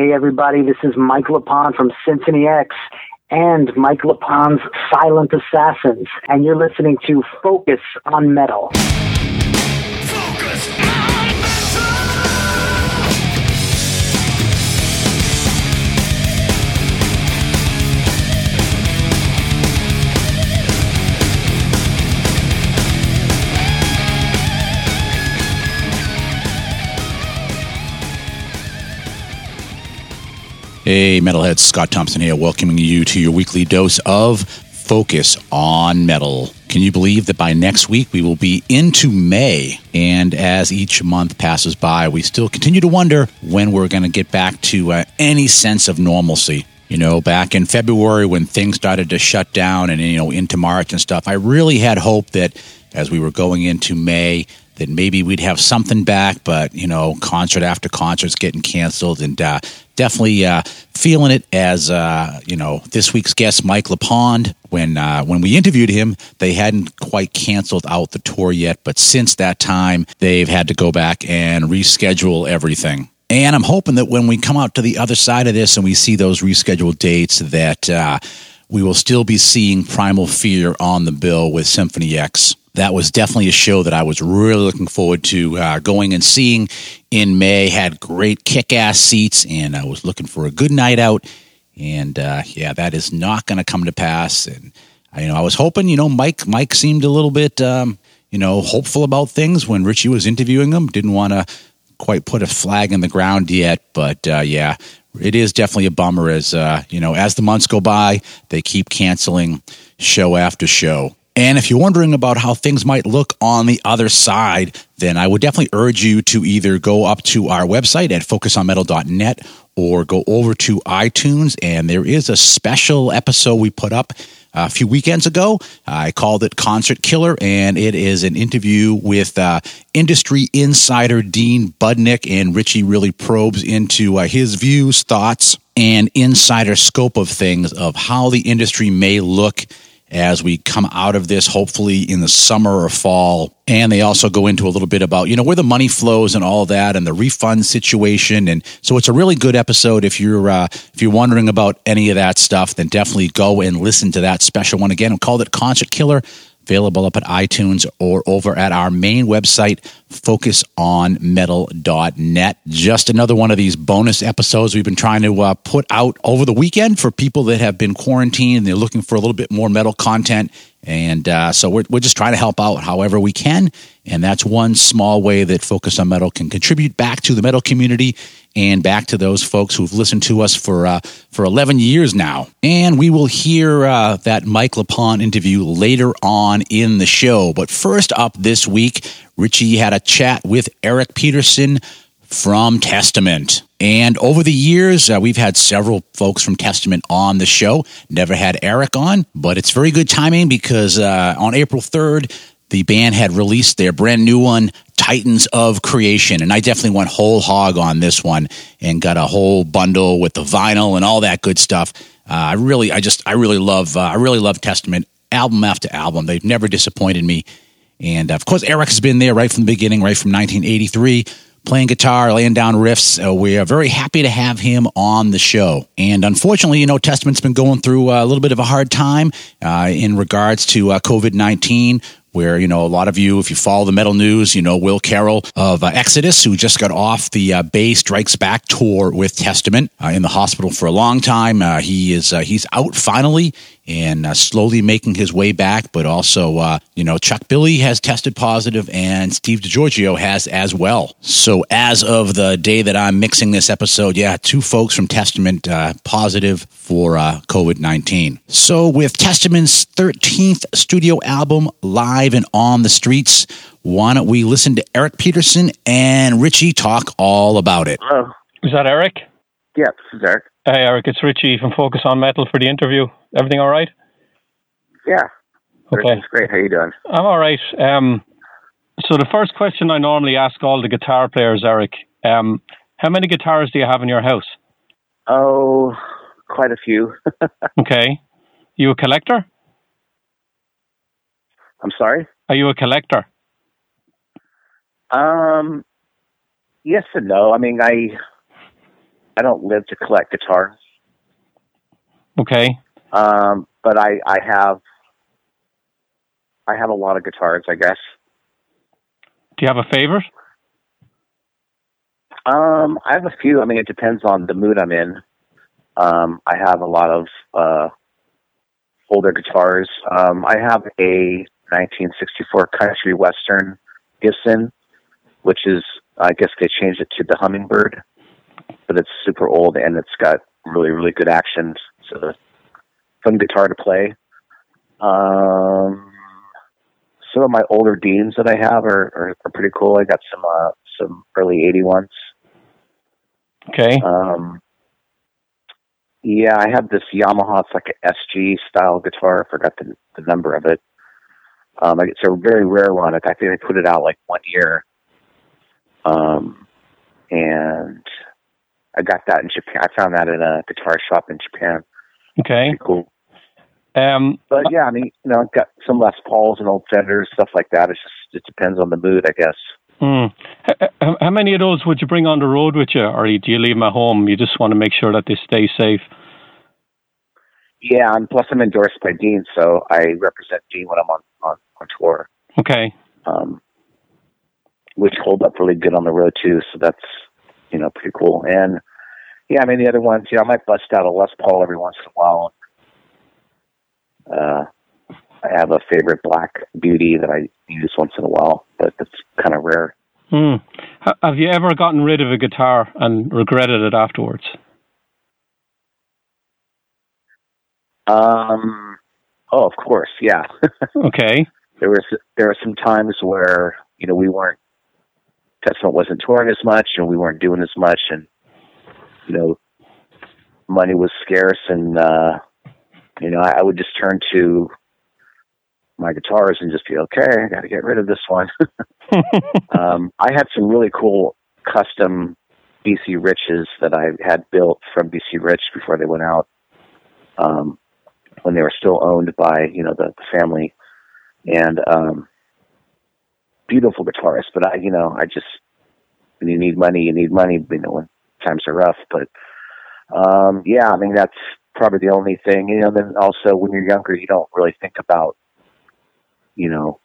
Hey, everybody, this is Mike LePond from Symphony X and Mike LePond's Silent Assassins, and you're listening to Focus on Metal. Hey, Metalheads, Scott Thompson here, welcoming you to your weekly dose of Focus on Metal. Can you believe that by next week we will be into May? And as each month passes by, we still continue to wonder when we're going to get back to uh, any sense of normalcy. You know, back in February when things started to shut down and, you know, into March and stuff, I really had hope that as we were going into May, that maybe we'd have something back, but you know, concert after concert's getting canceled, and uh, definitely uh, feeling it as uh, you know this week's guest, Mike LePond. When uh, when we interviewed him, they hadn't quite canceled out the tour yet, but since that time, they've had to go back and reschedule everything. And I'm hoping that when we come out to the other side of this and we see those rescheduled dates, that uh, we will still be seeing Primal Fear on the bill with Symphony X that was definitely a show that I was really looking forward to uh, going and seeing in May. Had great kick ass seats, and I was looking for a good night out. And uh, yeah, that is not going to come to pass. And I, you know, I was hoping, you know, Mike Mike seemed a little bit, um, you know, hopeful about things when Richie was interviewing him. Didn't want to quite put a flag in the ground yet, but uh, yeah, it is definitely a bummer. As uh, you know, as the months go by, they keep canceling show after show. And if you're wondering about how things might look on the other side, then I would definitely urge you to either go up to our website at focusonmetal.net or go over to iTunes. And there is a special episode we put up a few weekends ago. I called it Concert Killer, and it is an interview with uh, industry insider Dean Budnick. And Richie really probes into uh, his views, thoughts, and insider scope of things of how the industry may look as we come out of this, hopefully in the summer or fall. And they also go into a little bit about, you know, where the money flows and all that and the refund situation. And so it's a really good episode. If you're, uh, if you're wondering about any of that stuff, then definitely go and listen to that special one again. We called it Concert Killer available up at iTunes or over at our main website, focusonmetal.net. Just another one of these bonus episodes we've been trying to uh, put out over the weekend for people that have been quarantined and they're looking for a little bit more metal content. And uh, so we're, we're just trying to help out however we can. And that's one small way that Focus on Metal can contribute back to the metal community and back to those folks who've listened to us for uh, for 11 years now. And we will hear uh, that Mike LePond interview later on in the show. But first up this week, Richie had a chat with Eric Peterson from Testament. And over the years, uh, we've had several folks from Testament on the show. Never had Eric on, but it's very good timing because uh, on April 3rd, the band had released their brand new one, Titans of Creation. And I definitely went whole hog on this one and got a whole bundle with the vinyl and all that good stuff. Uh, I really, I just, I really love, uh, I really love Testament album after album. They've never disappointed me. And of course, Eric has been there right from the beginning, right from 1983 playing guitar, laying down riffs. Uh, we are very happy to have him on the show. And unfortunately, you know, Testament's been going through a little bit of a hard time uh, in regards to uh, COVID 19 where you know a lot of you if you follow the metal news you know will carroll of uh, exodus who just got off the uh, bay strikes back tour with testament uh, in the hospital for a long time. Uh, he is uh, he's out finally and uh, slowly making his way back but also uh, you know chuck billy has tested positive and steve DiGiorgio has as well so as of the day that i'm mixing this episode yeah two folks from testament uh, positive for uh, covid-19 so with testament's 13th studio album live live and on the streets. Why don't we listen to Eric Peterson and Richie talk all about it? Hello. Is that Eric? Yeah, this is Eric. Hey, Eric, it's Richie from Focus on Metal for the interview. Everything all right? Yeah. Okay. great. How you doing? I'm all right. Um, so the first question I normally ask all the guitar players, Eric, um, how many guitars do you have in your house? Oh, quite a few. okay. You a collector? I'm sorry. Are you a collector? Um, yes and no. I mean, I I don't live to collect guitars. Okay. Um, but I, I have I have a lot of guitars, I guess. Do you have a favorite? Um, I have a few. I mean, it depends on the mood I'm in. Um, I have a lot of uh, older guitars. Um, I have a 1964 Country Western Gibson, which is, I guess they changed it to the Hummingbird, but it's super old and it's got really, really good action. So, fun guitar to play. Um, some of my older Deans that I have are, are, are pretty cool. I got some uh, some early 80 ones. Okay. Um, yeah, I have this Yamaha. It's like an SG style guitar. I forgot the, the number of it. Um, it's a very rare one. I think they put it out like one year. Um, and I got that in Japan. I found that in a guitar shop in Japan. Okay. Pretty cool. Um, But yeah, I mean, you know, I've got some Les Pauls and old Fenders, stuff like that. It's just it depends on the mood, I guess. hmm. H- h- How many of those would you bring on the road with you, or do you leave them at home? You just want to make sure that they stay safe. Yeah, and plus I'm endorsed by Dean, so I represent Dean when I'm on on, on tour. Okay. um, which hold up really good on the road too. So that's you know pretty cool. And yeah, I mean the other ones, you know, I might bust out a Les Paul every once in a while. Uh, I have a favorite Black Beauty that I use once in a while, but it's kind of rare. Hmm. Have you ever gotten rid of a guitar and regretted it afterwards? Um, oh, of course, yeah. Okay. there was there were some times where you know we weren't Testament wasn't touring as much and we weren't doing as much and you know money was scarce and uh you know I, I would just turn to my guitars and just be okay I got to get rid of this one. Um I had some really cool custom BC Riches that I had built from BC Rich before they went out um when they were still owned by you know the, the family. And um beautiful guitarist but i you know i just when you need money you need money you know when times are rough but um yeah i mean that's probably the only thing you know then also when you're younger you don't really think about you know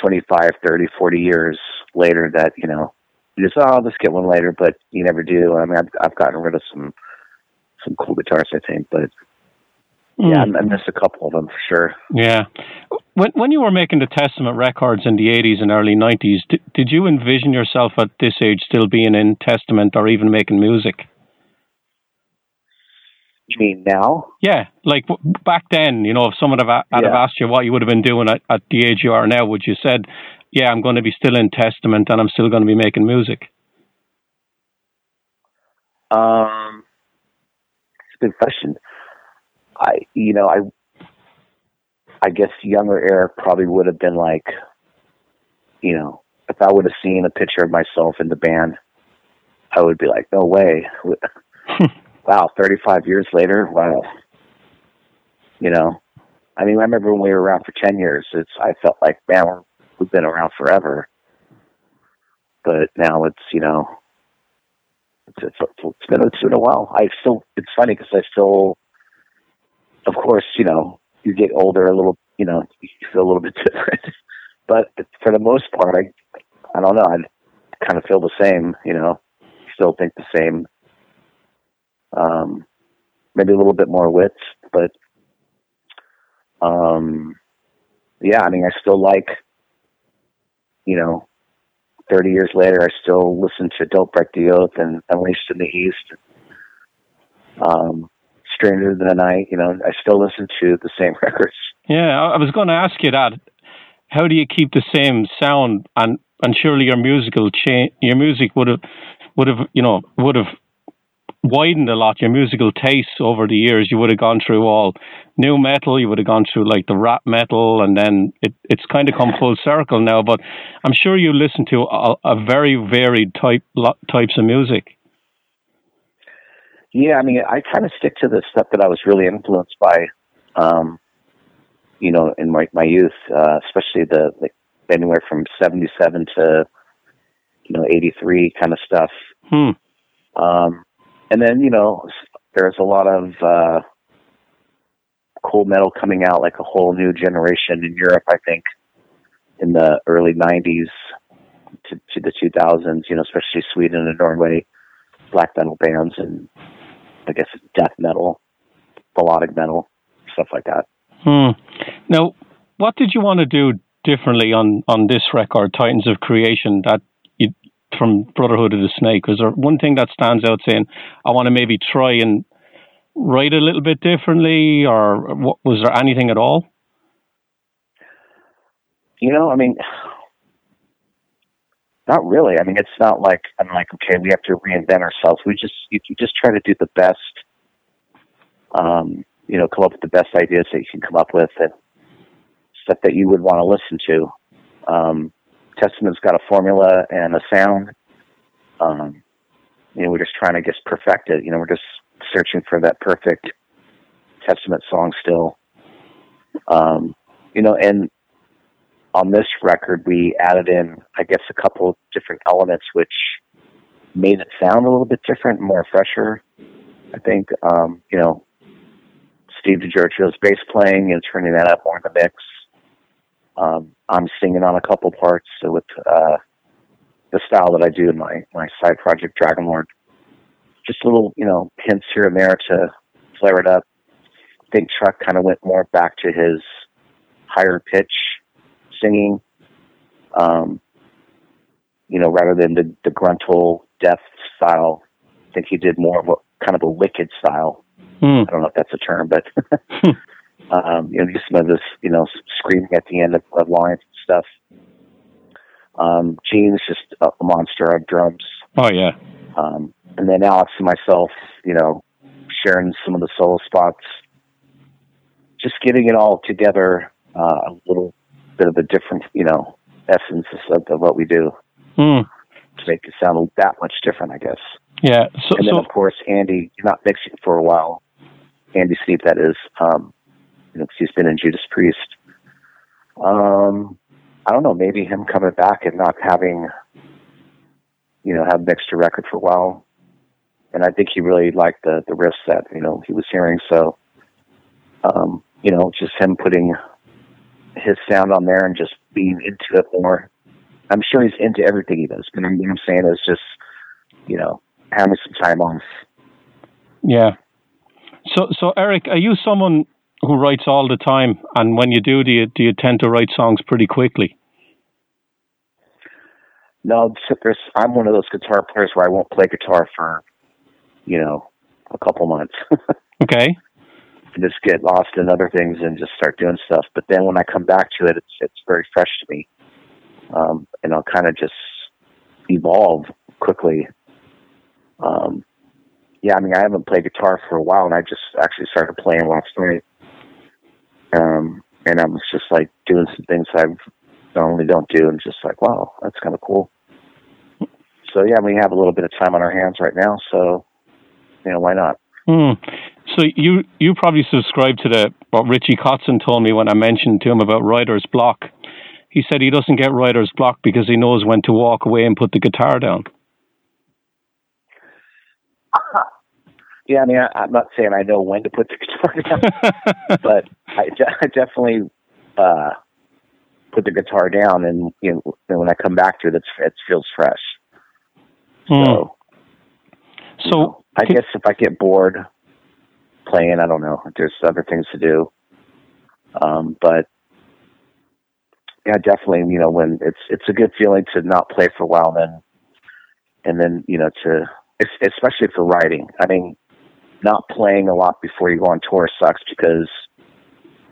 25 30 40 years later that you know you just oh i'll just get one later but you never do. I mean i've, I've gotten rid of some some cool guitars i think but yeah Hmm. I, I miss a couple of them for sure Yeah. When when you were making the Testament records in the 80s and early 90s, did, did you envision yourself at this age still being in Testament or even making music? you mean now Yeah, like back then, you know, if someone a- had have asked you what you would have been doing at, at the age you are now, would you said, "Yeah, I'm going to be still in Testament and I'm still going to be making music"? Um, it's a good question. I, you know, I, I guess younger Eric probably would have been like, you know, if I would have seen a picture of myself in the band, I would be like, no way. wow, 35 years later, wow. You know, I mean, I remember when we were around for 10 years, it's, I felt like, man, we've been around forever. But now it's, you know, it's, it's, it's been it's been a while. I still it's funny because I still, of course, you know, you get older a little, you know, you feel a little bit different. but for the most part, I I don't know. I kind of feel the same. You know, still think the same. Um, maybe a little bit more wits, but um, yeah. I mean, I still like, you know, 30 years later, I still listen to Don't Break the Oath and Unleashed in the East. Um, Strangers in the Night, you know, I still listen to the same records. Yeah, I I was going to ask you that. How do you keep the same sound? And and surely your musical change, your music would have would have you know would have widened a lot. Your musical tastes over the years, you would have gone through all new metal. You would have gone through like the rap metal, and then it, it's kind of come full circle now. But I'm sure you listen to a, a very varied type lo- types of music. Yeah, I mean, I kind of stick to the stuff that I was really influenced by, um, you know, in my, my youth, uh, especially the, like, anywhere from 77 to, you know, 83 kind of stuff. Hmm. Um, and then you know, there's a lot of uh, cool metal coming out, like a whole new generation in Europe. I think in the early '90s to, to the 2000s, you know, especially Sweden and Norway, black metal bands and I guess death metal, melodic metal, stuff like that. Hmm. Now, what did you want to do differently on on this record, Titans of Creation, that you, from Brotherhood of the Snake? Was there one thing that stands out saying, I want to maybe try and write a little bit differently, or what, was there anything at all? You know, I mean, not really. I mean, it's not like I'm like, okay, we have to reinvent ourselves. We just you, you just try to do the best. Um, you know, come up with the best ideas that you can come up with and stuff that you would want to listen to. Um, Testament's got a formula and a sound. Um, you know, we're just trying to just perfect it. You know, we're just searching for that perfect Testament song still. Um, you know, and on this record, we added in, I guess, a couple different elements which made it sound a little bit different, more fresher. I think, um, you know, Steve DiGiorgio's bass playing and turning that up more in the mix. Um, I'm singing on a couple parts with uh, the style that I do in my my side project Dragonlord. Just little, you know, hints here and there to flare it up. I think Chuck kind of went more back to his higher pitch singing. Um, you know, rather than the, the guttural death style, I think he did more of a kind of a wicked style. Hmm. I don't know if that's a term, but um, you know, just some of this, you know, screaming at the end of, of lines and stuff. Um, Gene's just a, a monster of drums. Oh yeah. Um, and then Alex and myself, you know, sharing some of the solo spots, just getting it all together uh, a little bit of a different, you know, essence of, of what we do mm. to make it sound that much different, I guess. Yeah. So, and then, so, of course, Andy, not mixing for a while. Andy Sneap, that is, um, you know, he's been in Judas Priest. Um, I don't know, maybe him coming back and not having, you know, have mixed a record for a while. And I think he really liked the, the riffs that, you know, he was hearing. So, um, you know, just him putting his sound on there and just being into it more. I'm sure he's into everything he does, but what I'm saying is just, you know, having some time off. Yeah. So, so Eric, are you someone who writes all the time? And when you do, do you do you tend to write songs pretty quickly? No, there's, I'm one of those guitar players where I won't play guitar for, you know, a couple months. okay just get lost in other things and just start doing stuff. But then when I come back to it, it's it's very fresh to me, um, and I'll kind of just evolve quickly. Um, yeah, I mean, I haven't played guitar for a while, and I just actually started playing last night. Um, and I was just like doing some things I normally don't do, and just like, wow, that's kind of cool. So yeah, we have a little bit of time on our hands right now, so you know, why not? Mm. So you you probably subscribe to the what Richie Kotzen told me when I mentioned to him about writer's block. He said he doesn't get writer's block because he knows when to walk away and put the guitar down. Yeah, I mean, I, am not saying I know when to put the guitar down, but I, I definitely uh, put the guitar down, and you know, and when I come back to it, it feels fresh. Mm. So, so know, I guess if I get bored playing. I don't know. There's other things to do. Um, but yeah, definitely, you know, when it's, it's a good feeling to not play for a while, then, and then, you know, to, especially for writing. I mean, not playing a lot before you go on tour sucks because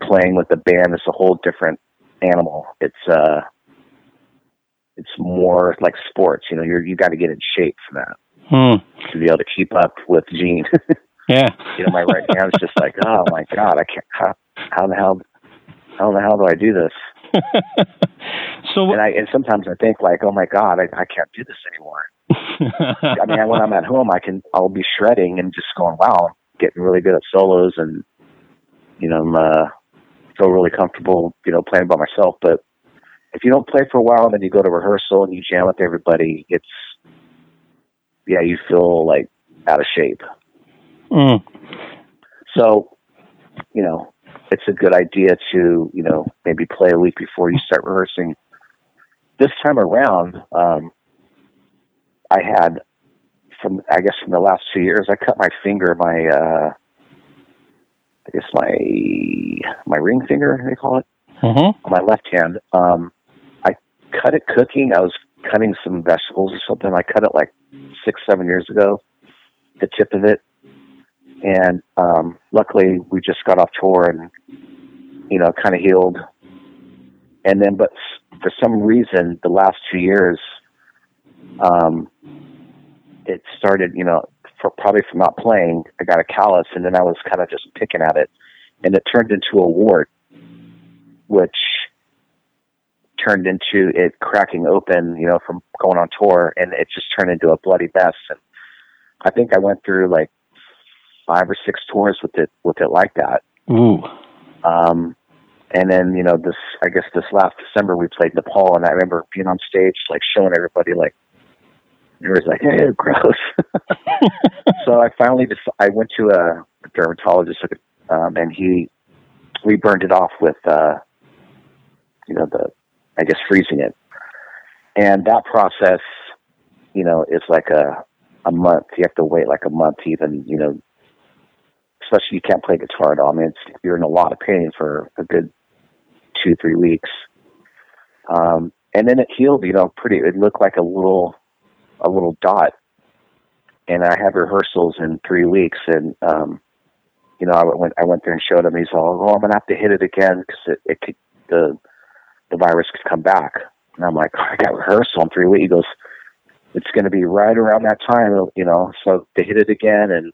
playing with the band is a whole different animal. It's, uh, it's more like sports, you know, you're, you got to get in shape for that. Hmm. To be able to keep up with Gene. Yeah. You know, my right hand's just like, oh my god, I can't. How, how the hell? How the hell do I do this? so and I and sometimes I think like, oh my god, I, I can't do this anymore. I mean, when I'm at home, I can I'll be shredding and just going, wow, I'm getting really good at solos, and you know, I'm uh, feel really comfortable, you know, playing by myself. But if you don't play for a while and then you go to rehearsal and you jam with everybody, it's yeah, you feel like out of shape. Mm. So, you know, it's a good idea to, you know, maybe play a week before you start rehearsing. This time around, um, I had from, I guess from the last two years, I cut my finger, my, uh, I guess my, my ring finger, they call it, Mm-hmm. on my left hand. Um, I cut it cooking. I was cutting some vegetables or something. I cut it like six, seven years ago, the tip of it. And um, luckily, we just got off tour and, you know, kind of healed. And then, but for some reason, the last two years, um, it started, you know, for, probably from not playing, I got a callus and then I was kind of just picking at it. And it turned into a wart, which turned into it cracking open, you know, from going on tour, and it just turned into a bloody mess. And I think I went through like five or six tours with it with it like that. Ooh. Um, and then you know this, I guess this last December we played Nepal, and I remember being on stage like showing everybody like it was like, hey, gross. so I finally just I went to a dermatologist, um, and he we burned it off with uh, you know the I guess freezing it, and that process, you know, is like a a month. You have to wait like a month to even you know, especially you can't play guitar at all. I mean, you're in a lot of pain for a good two three weeks, um, and then it healed. You know, pretty. It looked like a little a little dot, and I had rehearsals in three weeks, and um, you know, I went I went there and showed him. He's all, "Oh, I'm gonna have to hit it again because it, it could, the the virus could come back." And I'm like, "I got rehearsal in three weeks." He goes, "It's going to be right around that time, you know." So they hit it again, and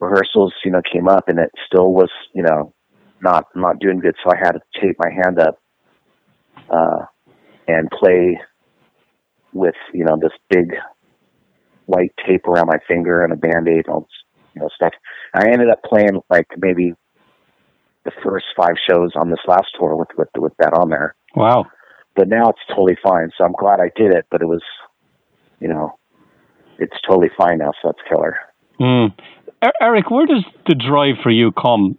rehearsals, you know, came up, and it still was, you know, not not doing good. So I had to tape my hand up uh, and play with, you know, this big white tape around my finger and a band aid and all this, you know, stuff. I ended up playing like maybe the first five shows on this last tour with with with that on there. Wow. But now it's totally fine. So I'm glad I did it. But it was, you know, it's totally fine now. So that's killer. Mm. Eric, where does the drive for you come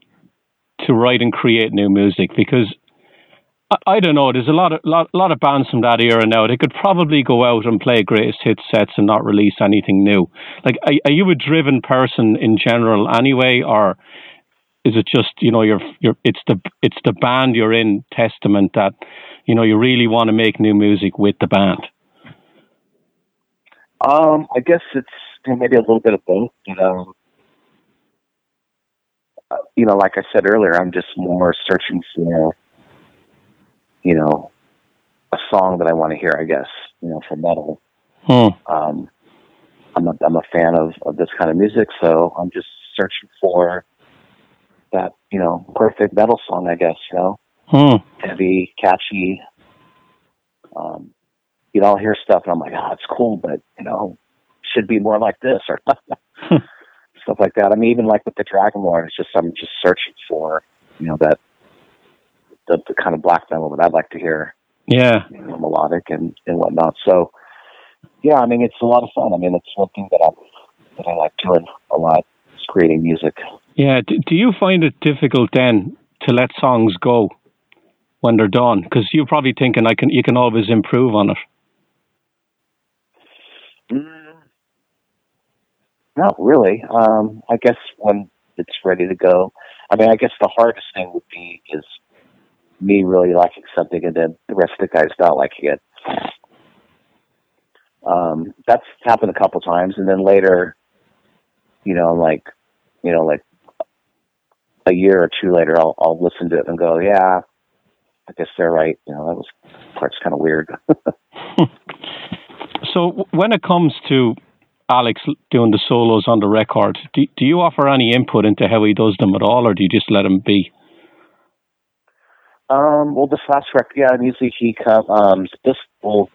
to write and create new music? Because I, I don't know. There's a lot of lot, lot of bands from that era now. They could probably go out and play greatest hit sets and not release anything new. Like, are, are you a driven person in general anyway, or is it just you know you're you're it's the it's the band you're in testament that you know you really want to make new music with the band? Um, I guess it's maybe a little bit of both. Know, uh, you know, like I said earlier, I'm just more searching for, you know, a song that I want to hear. I guess you know, for metal. Hmm. Um, I'm a I'm a fan of of this kind of music, so I'm just searching for that you know perfect metal song. I guess you know, Hmm. heavy, catchy. Um, you know, I'll hear stuff and I'm like, oh, it's cool, but you know, should be more like this or stuff like that. I mean, even like with the Dragonlord, it's just I'm just searching for, you know, that the, the kind of black metal that I'd like to hear, Yeah. you know, melodic and and whatnot. So, yeah, I mean, it's a lot of fun. I mean, it's one thing that I that I like doing a lot is creating music. Yeah. Do, do you find it difficult then to let songs go when they're done? Because you're probably thinking I can you can always improve on it. Mm, not really. Um, I guess when it's ready to go. I mean, I guess the hardest thing would be is me really liking something and then the rest of the guys not liking it. Um, that's happened a couple times, and then later, you know, like, you know, like a year or two later, I'll I'll listen to it and go, yeah, I guess they're right. You know, that was part's kind of weird. So when it comes to Alex doing the solos on the record, do, do you offer any input into how he does them at all, or do you just let him be? Um, well, this last record, yeah, and usually he come. Um, this well,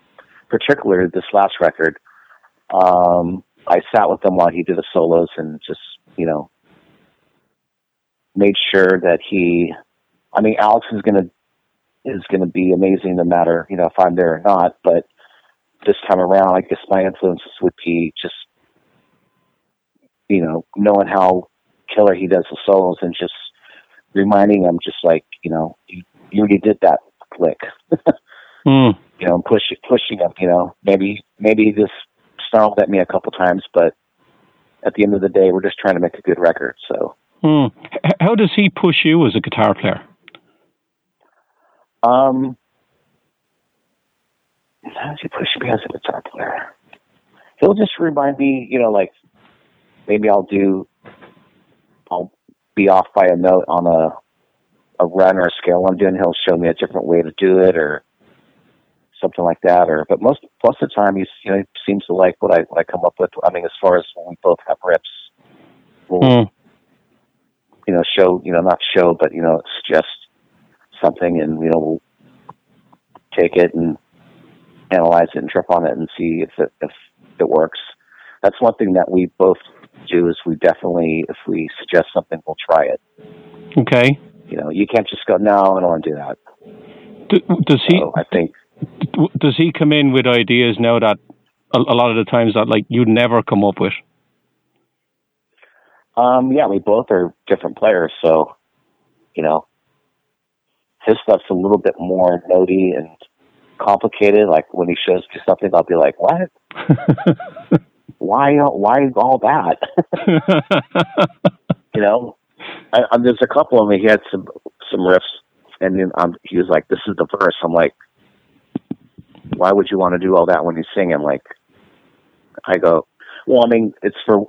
particularly this last record, um, I sat with him while he did the solos and just you know made sure that he. I mean, Alex is gonna is gonna be amazing no matter you know if I'm there or not. But this time around, I guess my influences would be just, you know, knowing how killer he does the solos and just reminding him, just like, you know, you, you already did that lick. mm. You know, pushing pushing him. You know, maybe maybe he just snarled at me a couple times, but at the end of the day, we're just trying to make a good record. So, mm. how does he push you as a guitar player? Um, does he push me as a guitar player? He'll just remind me, you know, like maybe I'll do, I'll be off by a note on a a run or a scale I'm doing. He'll show me a different way to do it, or something like that. Or but most most of the time, he's you know he seems to like what I what I come up with. I mean, as far as when we both have riffs, we'll mm. you know show you know not show, but you know suggest something, and you know we'll take it and analyze it and trip on it and see if it if it works. That's one thing that we both do is we definitely if we suggest something we'll try it. Okay. You know, you can't just go, No, I don't want to do that. does he so I think does he come in with ideas now that a, a lot of the times that like you'd never come up with? Um, yeah, we both are different players, so you know, his stuff's a little bit more notey and complicated. Like when he shows me something, I'll be like, "What? why? Why all that?" you know, I, I, there's a couple of them. He had some some riffs, and then um, he was like, "This is the verse." I'm like, "Why would you want to do all that when you sing?" I'm like, I go, "Well, I mean, it's for."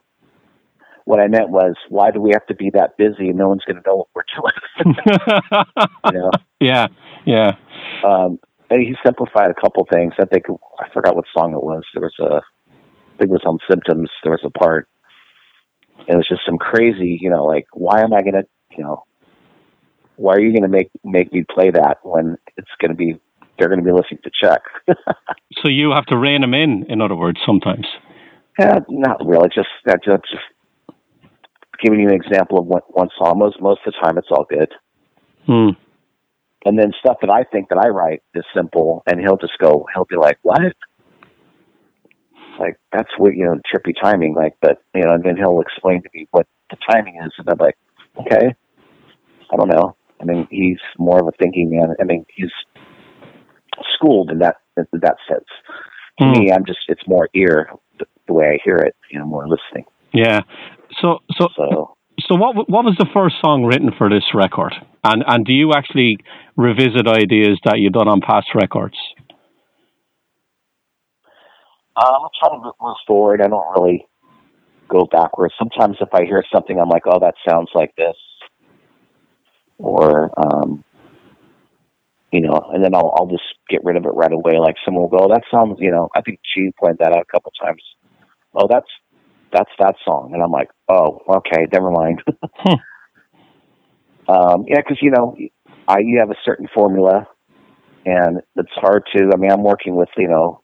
What I meant was, why do we have to be that busy? And No one's going to know what we're doing. you know? Yeah, yeah. Um, he simplified a couple things. I think I forgot what song it was. There was a, I think it was on Symptoms. There was a part. And it was just some crazy, you know, like why am I gonna, you know, why are you gonna make make me play that when it's gonna be they're gonna be listening to Chuck. so you have to rein them in. In other words, sometimes. Yeah, not really. Just that just, just giving you an example of one, one song. Most most of the time, it's all good. Hmm. And then stuff that I think that I write is simple, and he'll just go, he'll be like, "What?" Like that's what you know, trippy timing. Like, but you know, and then he'll explain to me what the timing is, and I'm like, okay, I don't know. I mean, he's more of a thinking man. I mean, he's schooled in that in that sense. To Hmm. me, I'm just it's more ear the, the way I hear it, you know, more listening. Yeah. So so So so what what was the first song written for this record? And and do you actually revisit ideas that you've done on past records? um, I'm trying to move forward. I don't really go backwards. Sometimes if I hear something, I'm like, oh, that sounds like this, or um, you know, and then I'll I'll just get rid of it right away. Like someone will go, oh, that sounds, you know, I think she pointed that out a couple times. Oh, that's that's that song, and I'm like, oh, okay, never mind. Um, yeah, because you know, I you have a certain formula, and it's hard to. I mean, I'm working with you know,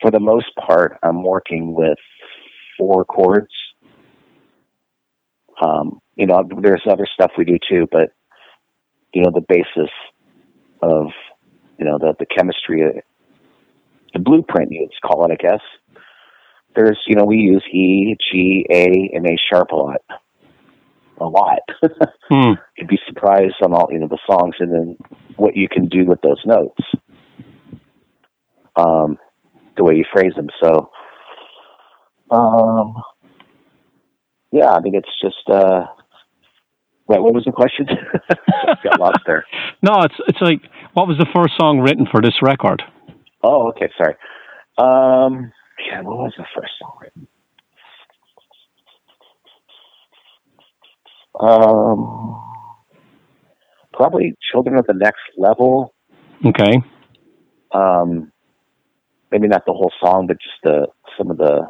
for the most part, I'm working with four chords. Um, you know, there's other stuff we do too, but you know, the basis of you know the the chemistry, uh, the blueprint you'd call it, I guess. There's you know we use E, G, A, and A sharp a lot, a lot. Hmm. You'd be surprised on all you know the songs and then what you can do with those notes. Um, the way you phrase them. So, um, yeah, I mean it's just. uh Wait, what was the question? Got lost there. No, it's it's like what was the first song written for this record? Oh, okay, sorry. Um, yeah, what was the first song written? Um, probably Children of the Next Level. Okay. Um, maybe not the whole song, but just the some of the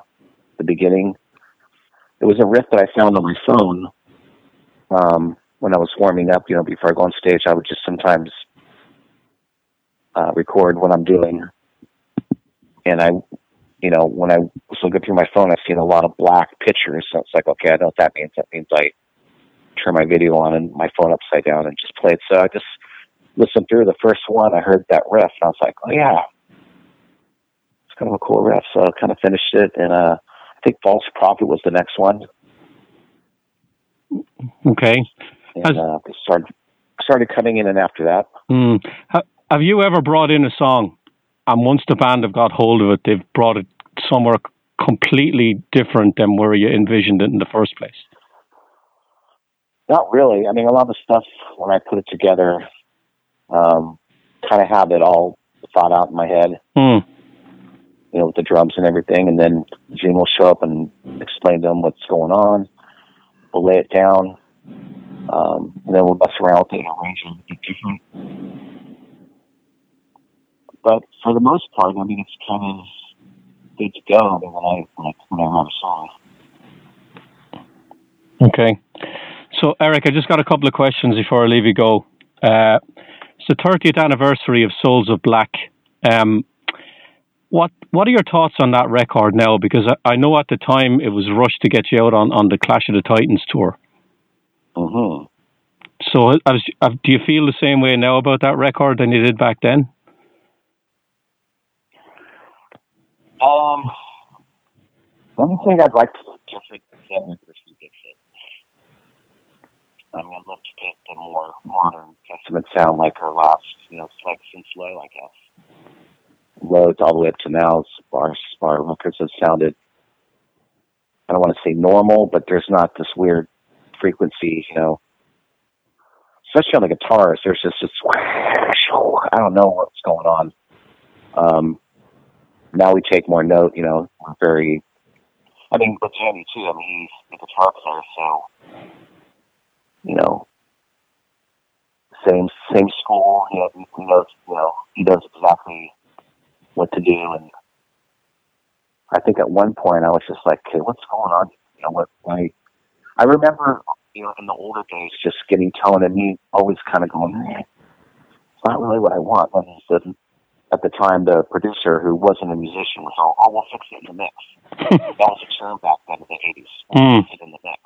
the beginning. It was a riff that I found on my phone um, when I was warming up. You know, before I go on stage, I would just sometimes uh, record what I'm doing, and I, you know, when I was looking through my phone, I've seen a lot of black pictures. So it's like, okay, I know what that means. That means I turn my video on and my phone upside down and just play it. So I just listened through the first one. I heard that riff, and I was like, oh yeah, it's kind of a cool riff. So I kind of finished it, and uh, I think False Prophet was the next one. Okay. And uh, started started cutting in, and after that. Mm. Have you ever brought in a song, and once the band have got hold of it, they've brought it somewhere completely different than where you envisioned it in the first place? Not really. I mean, a lot of the stuff when I put it together, um, kind of have it all thought out in my head. Mm. You know, with the drums and everything, and then Gene will show up and explain to them what's going on. We'll lay it down, um, and then we'll mess around with it and arrange it different. But for the most part, I mean, it's kind of good to go. I mean, when I when I when I write a song. Okay. So, Eric, I just got a couple of questions before I leave you go. Uh, it's the 30th anniversary of Souls of Black. Um, what What are your thoughts on that record now? Because I, I, know at the time it was rushed to get you out on, on the Clash of the Titans tour. Mm-hmm. So, was, do you feel the same way now about that record than you did back then? Um, one thing I'd like to give it Kevin I mean, I'd love to get the more modern Testament sound like her last, you know, it's like since low, I guess. Loads all the way up to now, Spar, Spar records have sounded, I don't want to say normal, but there's not this weird frequency, you know. Especially on the guitars, there's just this, I don't know what's going on. Um, now we take more note, you know, we're very, I mean, with Jamie too, I mean, he's a guitar player, so you know, same same school. He, has, he knows, you know, he knows exactly what to do. And I think at one point I was just like, "Okay, what's going on?" You know, what? Why? I remember, you know, in the older days, just getting tone and me always kind of going, eh, "It's not really what I want." And he said, at the time, the producer who wasn't a musician was all, "Oh, we'll fix it in the mix." that was a term back then in the '80s. We'll mm. fix it in the mix.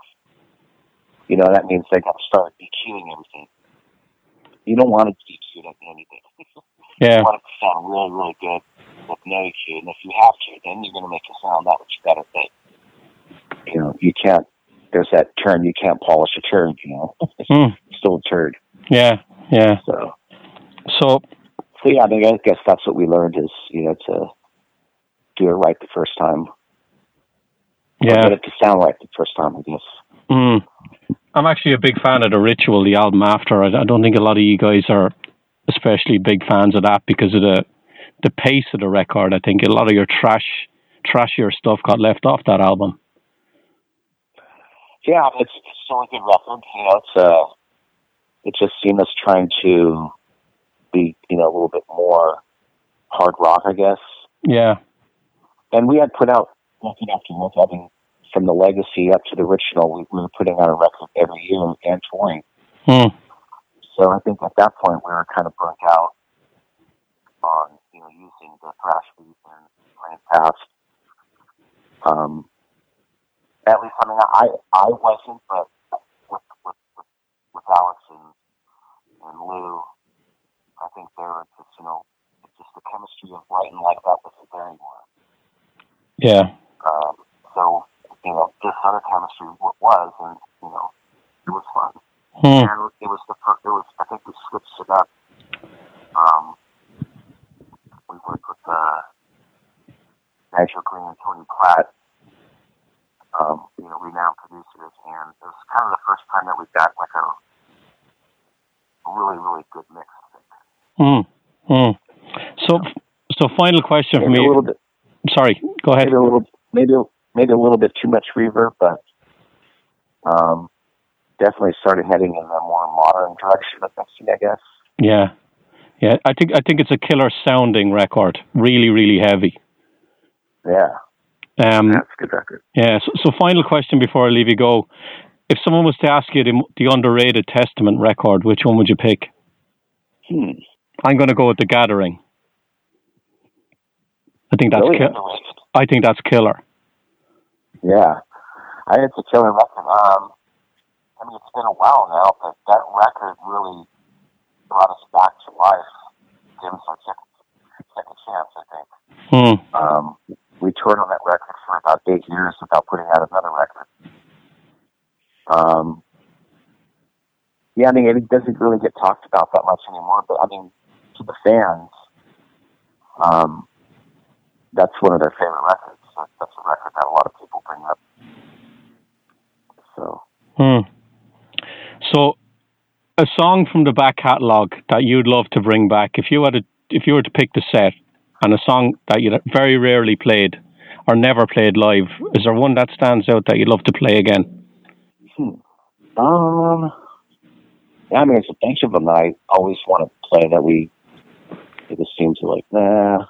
You know, that means they got to start EQing everything. You don't want to EQ anything. Yeah. You want it to sound really, really good with no EQ. And if you have to, then you're going to make it sound that much better. But, you know, you can't, there's that term, you can't polish a turd, you know. Mm. Still a turd. Yeah, yeah. So, so, so yeah, I mean, I guess that's what we learned is, you know, to do it right the first time. Yeah. Get it to sound right the first time, I guess. Mm. I'm actually a big fan of the ritual, the album after. I, I don't think a lot of you guys are especially big fans of that because of the the pace of the record. I think a lot of your trash trashier stuff got left off that album. Yeah, it's, it's still a good record. You know, it's uh, it just seemed us trying to be, you know, a little bit more hard rock, I guess. Yeah. And we had put out Lucky After Look. I mean, from the legacy up to the original, we, we were putting out a record every year and touring. Hmm. So I think at that point we were kind of burnt out on you know using the thrash beat and playing past. Um, at least I mean I I wasn't, but with with with, with Alex and and Lou, I think they were just you know just the chemistry of writing like that wasn't there anymore. Yeah. Um, so you know, this other chemistry was, and you know, it was fun. Hmm. And it was the first, it was I think we switched it up. Um, we worked with uh, Nigel Green and Tony Platt, um, you know, renowned producers, and it was kind of the first time that we got like a really, really good mix. Hmm. Hmm. So, so final question maybe for me. A little bit. Sorry, go ahead. Maybe a little, maybe maybe a little bit too much reverb, but um, definitely started heading in a more modern direction I guess. Yeah, yeah. I think I think it's a killer sounding record. Really, really heavy. Yeah. Um, That's a good record. Yeah. So, so, final question before I leave you go: If someone was to ask you the, the underrated Testament record, which one would you pick? Hmm. I'm going to go with The Gathering. I think that's really ki- I think that's killer. Yeah, I it's a killer record. Um, I mean, it's been a while now, but that record really brought us back to life. Jim Sarchek. second chance, I think. Hmm. Um, we toured on that record for about eight years without putting out another record. Um, yeah, I mean, it doesn't really get talked about that much anymore, but I mean, to the fans, um, that's one of their favorite records. That's a record that a lot of people bring up. So. Hmm. So, a song from the back catalogue that you'd love to bring back, if you had to, if you were to pick the set, and a song that you very rarely played or never played live, is there one that stands out that you'd love to play again? Hmm. Um. Yeah, I mean, it's a bunch of them I always want to play that we it just seems like nah.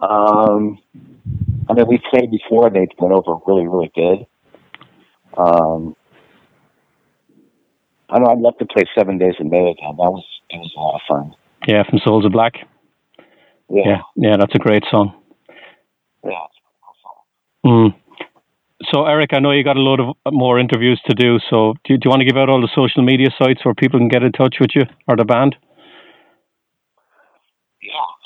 Um. I mean, we played before; they went over really, really good. Um. I know I'd love to play Seven Days in May again. That was it was a lot of fun. Yeah, from Souls of Black. Yeah, yeah, yeah that's a great song. Yeah. Mm. So, Eric, I know you got a lot of more interviews to do. So, do you, do you want to give out all the social media sites where people can get in touch with you or the band?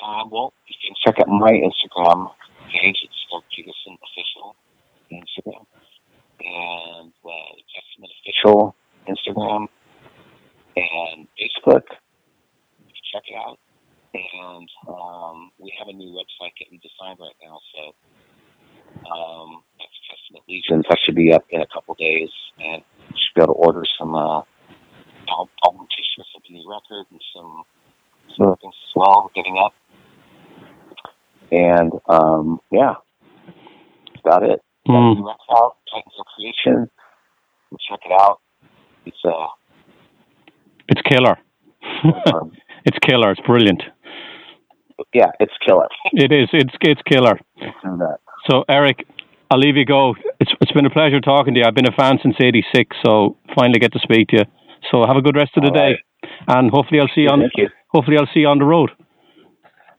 Well, you can check out my Instagram page. It's Doug Peterson Official Instagram and uh, Official Instagram and Facebook. Check it out. And um, we have a new website getting designed right now, so um, that's Testament Legions. That should be up in a couple days, and you should be able to order some uh, album t-shirts of the new record and some some other things as well. Getting up, and um, yeah, that's about it. Mm. Out, Titans Creation. Check it out. It's uh, it's killer. um, it's killer. It's brilliant. Yeah, it's killer. it is. It's it's killer. So, Eric, I'll leave you go. It's it's been a pleasure talking to you. I've been a fan since '86, so finally get to speak to you. So have a good rest of the All day, right. and hopefully I'll see you on. Thank you. Hopefully I'll see you on the road.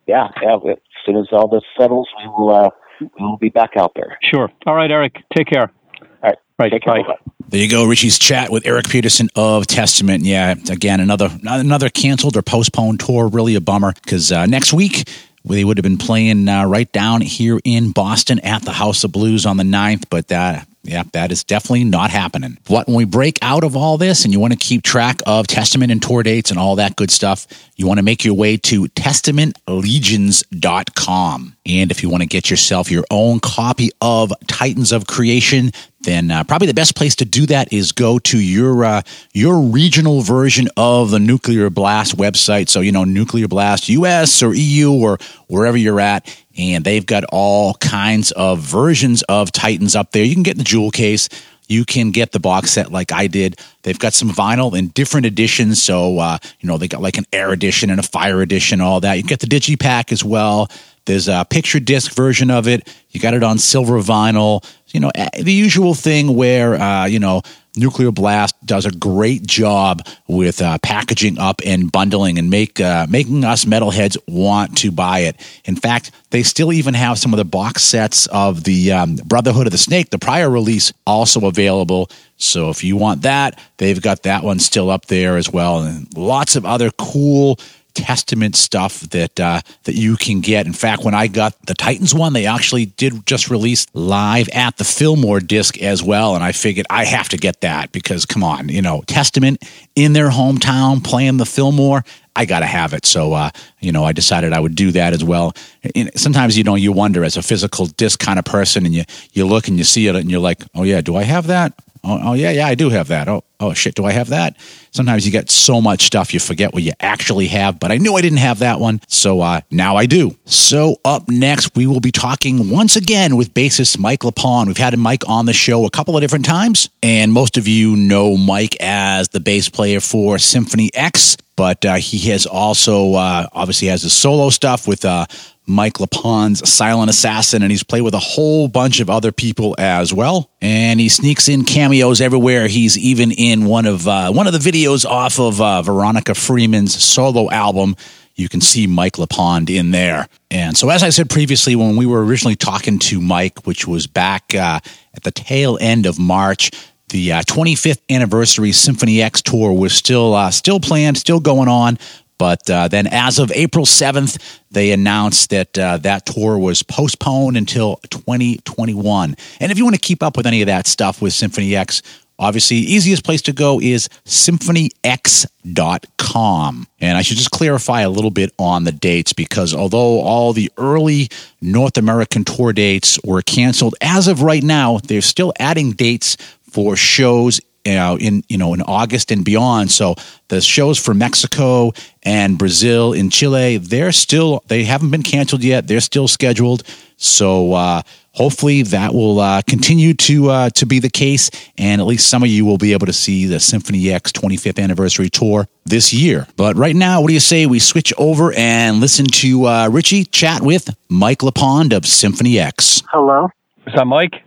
Yeah, yeah. As soon as all this settles, we will uh, we will be back out there. Sure. All right, Eric. Take care. All right. Right. Take care. Bye-bye. There you go, Richie's chat with Eric Peterson of Testament. Yeah, again, another another canceled or postponed tour. Really a bummer because uh, next week they would have been playing uh, right down here in Boston at the House of Blues on the 9th, but that. Yeah, that is definitely not happening. But when we break out of all this and you want to keep track of Testament and tour dates and all that good stuff, you want to make your way to testamentlegions.com. And if you want to get yourself your own copy of Titans of Creation, then uh, probably the best place to do that is go to your uh, your regional version of the Nuclear Blast website. So you know Nuclear Blast US or EU or wherever you're at, and they've got all kinds of versions of Titans up there. You can get the jewel case. You can get the box set like I did. They've got some vinyl in different editions. So, uh, you know, they got like an air edition and a fire edition, all that. You get the digipack as well. There's a picture disc version of it. You got it on silver vinyl. You know, the usual thing where, uh, you know, Nuclear Blast does a great job with uh, packaging up and bundling and make uh, making us metalheads want to buy it. In fact, they still even have some of the box sets of the um, Brotherhood of the Snake, the prior release, also available. So if you want that, they've got that one still up there as well, and lots of other cool Testament stuff that uh, that you can get. In fact, when I got the Titans one, they actually did just release live at the Fillmore disc as well, and I figured I have to get that because come on, you know, Testament in their hometown playing the Fillmore. I got to have it. So, uh, you know, I decided I would do that as well. And sometimes, you know, you wonder as a physical disc kind of person and you, you look and you see it and you're like, oh, yeah, do I have that? Oh, oh, yeah, yeah, I do have that. Oh, oh shit, do I have that? Sometimes you get so much stuff you forget what you actually have, but I knew I didn't have that one, so uh, now I do. So up next, we will be talking once again with bassist Mike LePond. We've had Mike on the show a couple of different times, and most of you know Mike as the bass player for Symphony X, but uh, he has also uh, obviously has his solo stuff with uh, Mike LePond's Silent Assassin, and he's played with a whole bunch of other people as well. And he sneaks in cameos everywhere. He's even in one of uh, one of the videos off of uh, Veronica Freeman's solo album. You can see Mike LePond in there. And so, as I said previously, when we were originally talking to Mike, which was back uh, at the tail end of March, the uh, 25th anniversary Symphony X tour was still uh, still planned, still going on But uh, then, as of April 7th, they announced that uh, that tour was postponed until 2021. And if you want to keep up with any of that stuff with Symphony X, Obviously, easiest place to go is symphonyx.com. And I should just clarify a little bit on the dates because although all the early North American tour dates were canceled, as of right now, they're still adding dates for shows you know, in you know in August and beyond. So the shows for Mexico and Brazil and Chile, they're still they haven't been canceled yet. They're still scheduled. So uh, hopefully that will uh, continue to uh, to be the case, and at least some of you will be able to see the Symphony X 25th anniversary tour this year. But right now, what do you say we switch over and listen to uh, Richie chat with Mike LePond of Symphony X? Hello. Is that Mike?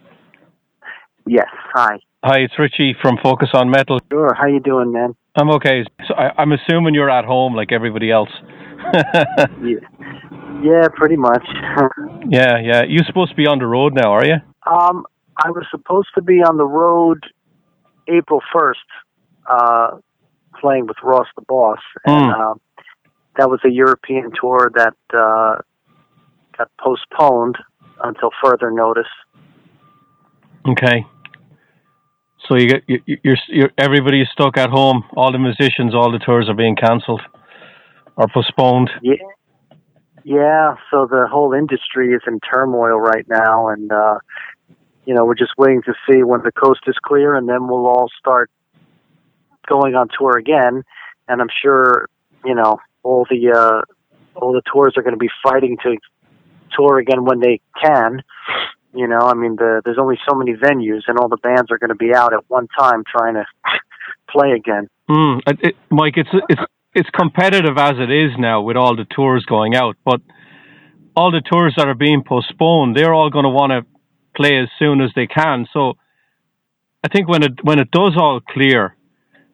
Yes. Hi. Hi, it's Richie from Focus on Metal. Sure. How you doing, man? I'm okay. So I, I'm assuming you're at home like everybody else. yeah. yeah, pretty much. yeah, yeah. You're supposed to be on the road now, are you? Um, I was supposed to be on the road April first, uh, playing with Ross the Boss, and Mm. uh, that was a European tour that uh, got postponed until further notice. Okay. So you get you, you're, you're everybody's stuck at home. All the musicians, all the tours are being cancelled or postponed. Yeah. Yeah, so the whole industry is in turmoil right now, and uh, you know we're just waiting to see when the coast is clear, and then we'll all start going on tour again. And I'm sure you know all the uh, all the tours are going to be fighting to tour again when they can. You know, I mean, the, there's only so many venues, and all the bands are going to be out at one time trying to play again. Mm, it, it, Mike, it's it's it's competitive as it is now with all the tours going out, but all the tours that are being postponed, they're all going to want to play as soon as they can. So I think when it when it does all clear,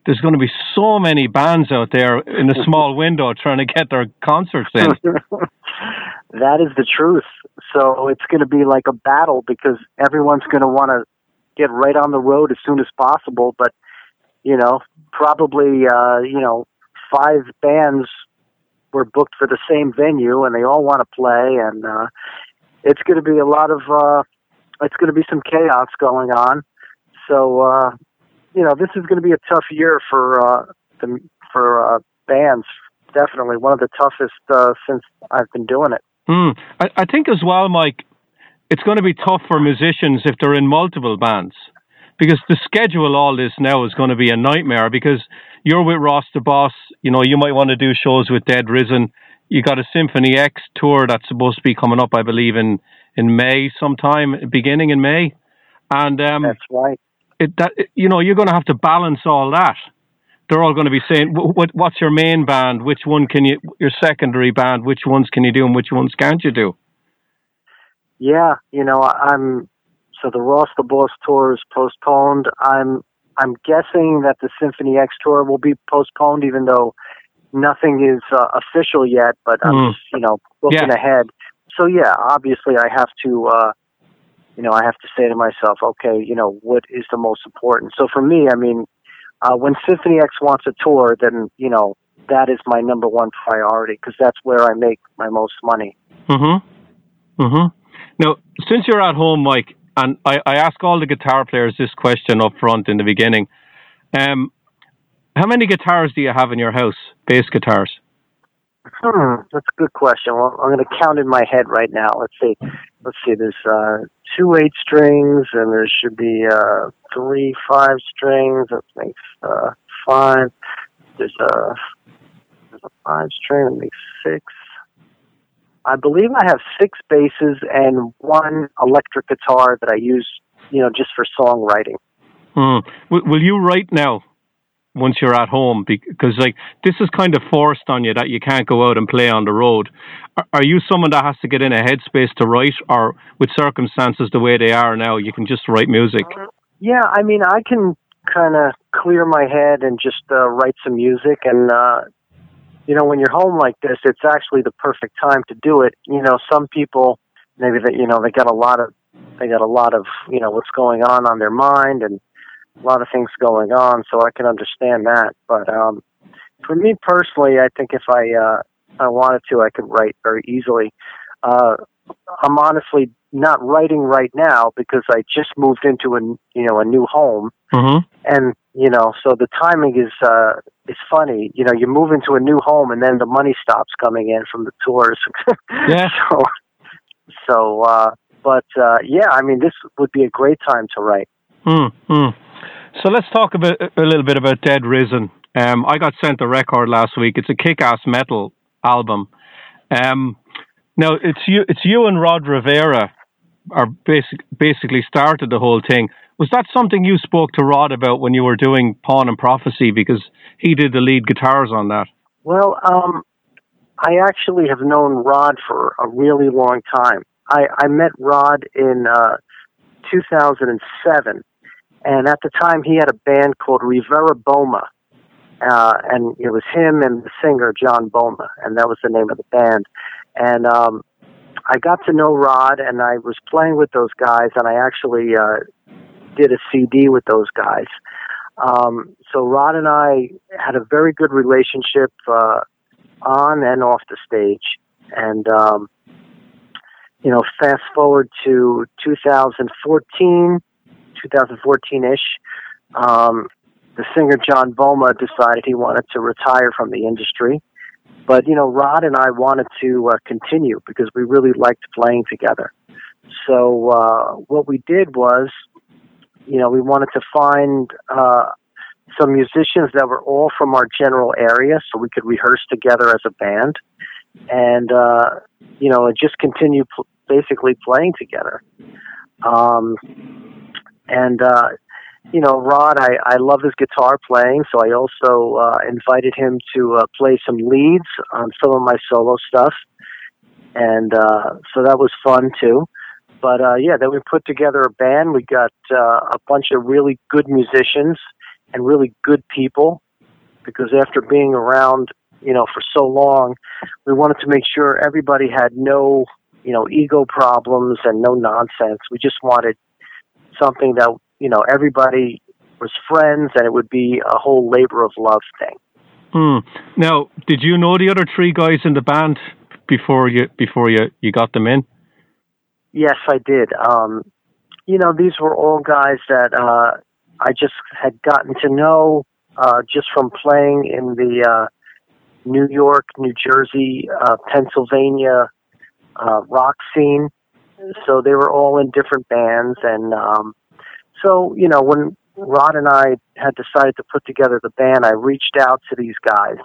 there's going to be so many bands out there in a small window trying to get their concerts in. that is the truth. So it's going to be like a battle because everyone's going to want to get right on the road as soon as possible. But you know, probably uh, you know, five bands were booked for the same venue, and they all want to play, and uh, it's going to be a lot of uh, it's going to be some chaos going on. So uh, you know, this is going to be a tough year for uh, the for uh, bands. Definitely one of the toughest uh, since I've been doing it. Mm. I, I think as well, Mike, it's going to be tough for musicians if they're in multiple bands because to schedule all this now is going to be a nightmare because you're with Ross the Boss. You know, you might want to do shows with Dead Risen. You got a Symphony X tour that's supposed to be coming up, I believe, in, in May sometime, beginning in May. And um, That's right. it, that you know you're going to have to balance all that. They're all going to be saying, "Wh- "What what's your main band? Which one can you? Your secondary band? Which ones can you do, and which ones can't you do?" Yeah, you know, I'm so the Ross the Boss tour is postponed. I'm I'm guessing that the Symphony X tour will be postponed, even though nothing is uh, official yet. But I'm Mm. just, you know looking Yeah. ahead. So yeah, obviously I have to, uh, you know, I have to say to myself, okay, you know, what is the most important? So for me, I mean, uh, when Symphony X wants a tour, then you know that is my number one priority because that's where I make my most money. Mm-hmm. Mm-hmm. Now, since you're at home, Mike, and I, I ask all the guitar players this question up front in the beginning. Um, how many guitars do you have in your house? Bass guitars. Hmm, that's a good question. Well, I'm going to count in my head right now. Let's see. Let's see. There's uh, two eight strings, and there should be uh, three five strings. That makes uh, five. There's a there's a five string. That makes six. I believe I have six basses and one electric guitar that I use, you know, just for songwriting. Hmm. Will, will you write now? Once you're at home, because like this is kind of forced on you that you can't go out and play on the road. Are, are you someone that has to get in a headspace to write, or with circumstances the way they are now, you can just write music? Yeah, I mean, I can kind of clear my head and just uh, write some music. And, uh, you know, when you're home like this, it's actually the perfect time to do it. You know, some people, maybe that, you know, they got a lot of, they got a lot of, you know, what's going on on their mind and a lot of things going on. So I can understand that. But, um, for me personally, I think if I uh, I wanted to, I could write very easily. Uh, I'm honestly not writing right now because I just moved into a you know a new home, Mm-hmm. and you know so the timing is uh, is funny. You know, you move into a new home, and then the money stops coming in from the tours. Yeah. so, so uh, but uh, yeah, I mean, this would be a great time to write. Mm, mm. So let's talk a little bit about Dead Risen. Um, I got sent the record last week. It's a kick-ass metal album. Um, now it's you, it's you and Rod Rivera are basic, basically started the whole thing. Was that something you spoke to Rod about when you were doing Pawn and Prophecy because he did the lead guitars on that? Well, um, I actually have known Rod for a really long time. I, I met Rod in uh, 2007, and at the time he had a band called Rivera Bomma, uh, and it was him and the singer John Bomma, and that was the name of the band. And um, I got to know Rod, and I was playing with those guys, and I actually uh, did a CD with those guys. Um, so Rod and I had a very good relationship uh, on and off the stage, and um, you know, fast forward to 2014, 2014 ish. Um, the singer John Bomma decided he wanted to retire from the industry, but you know, Rod and I wanted to uh, continue because we really liked playing together. So uh, what we did was, you know, we wanted to find uh, some musicians that were all from our general area, so we could rehearse together as a band, and uh, you know, just continue pl- basically playing together. Um, and uh, you know, Rod, I, I love his guitar playing, so I also uh, invited him to uh, play some leads on some of my solo stuff, and uh, so that was fun too. But uh, yeah, then we put together a band. We got uh, a bunch of really good musicians and really good people, because after being around, you know, for so long, we wanted to make sure everybody had no, you know, ego problems and no nonsense. We just wanted something that you know everybody was friends and it would be a whole labor of love thing. Hmm. Now, did you know the other three guys in the band before you before you, you got them in? Yes, I did. Um, you know, these were all guys that uh, I just had gotten to know uh, just from playing in the uh, New York, New Jersey, uh, Pennsylvania uh, rock scene. So they were all in different bands, and um, so you know when Rod and I had decided to put together the band, I reached out to these guys,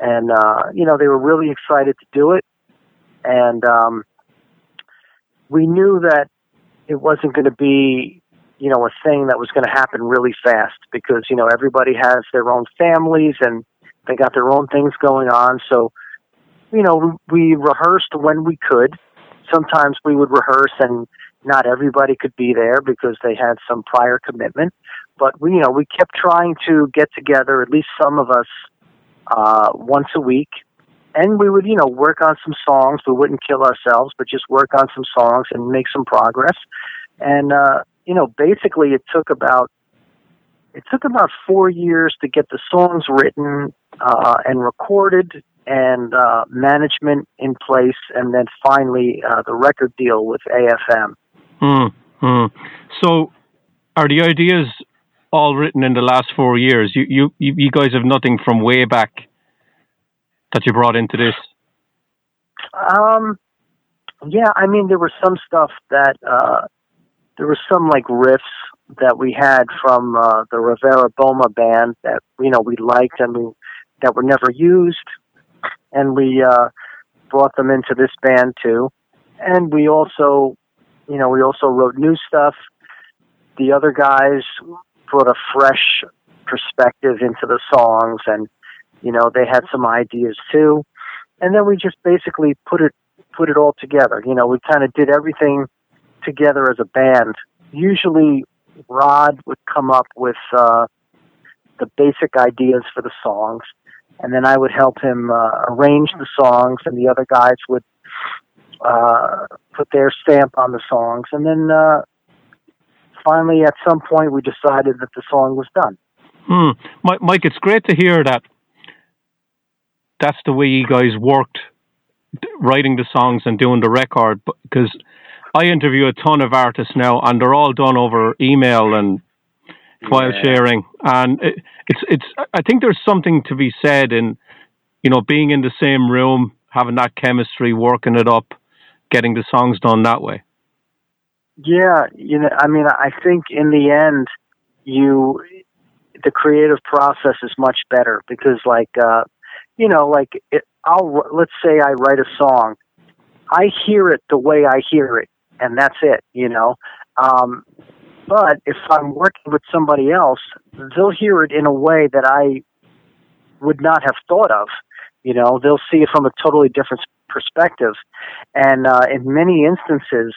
and uh, you know they were really excited to do it, and um, we knew that it wasn't going to be you know a thing that was going to happen really fast because you know everybody has their own families and they got their own things going on, so you know we rehearsed when we could. Sometimes we would rehearse and not everybody could be there because they had some prior commitment. But we you know we kept trying to get together at least some of us uh once a week. And we would you know work on some songs. We wouldn't kill ourselves but just work on some songs and make some progress. And uh you know basically it took about it took about 4 years to get the songs written uh and recorded and uh management in place and then finally uh the record deal with AFM Hmm. Hmm. So, are the ideas all written in the last four years? You, you, you guys have nothing from way back that you brought into this. Um, yeah, I mean, there was some stuff that uh, there was some like riffs that we had from uh, the Rivera Bomma band that you know we liked and we that were never used, and we uh, brought them into this band too. And we also, you know, we also wrote new stuff. The other guys brought a fresh perspective into the songs, and you know, they had some ideas too. And then we just basically put it put it all together. You know, we kind of did everything together as a band. Usually, Rod would come up with uh, the basic ideas for the songs, and then I would help him uh, arrange the songs, and the other guys would uh, put their stamp on the songs, and then uh, finally, at some point, we decided that the song was done. Hmm. Mike, it's great to hear that that's the way you guys worked writing the songs and doing the record because I interview a ton of artists now and they're all done over email and file yeah. sharing. And it, it's it's I think there's something to be said in you know being in the same room having that chemistry working it up getting the songs done that way. Yeah you know I mean I think in the end you the creative process is much better because like uh you know like it, I'll let's say I write a song. I hear it the way I hear it and that's it you know? Um but if I'm working with somebody else they'll hear it in a way that I would not have thought of you know? They'll see it from a totally different perspective. And uh in many instances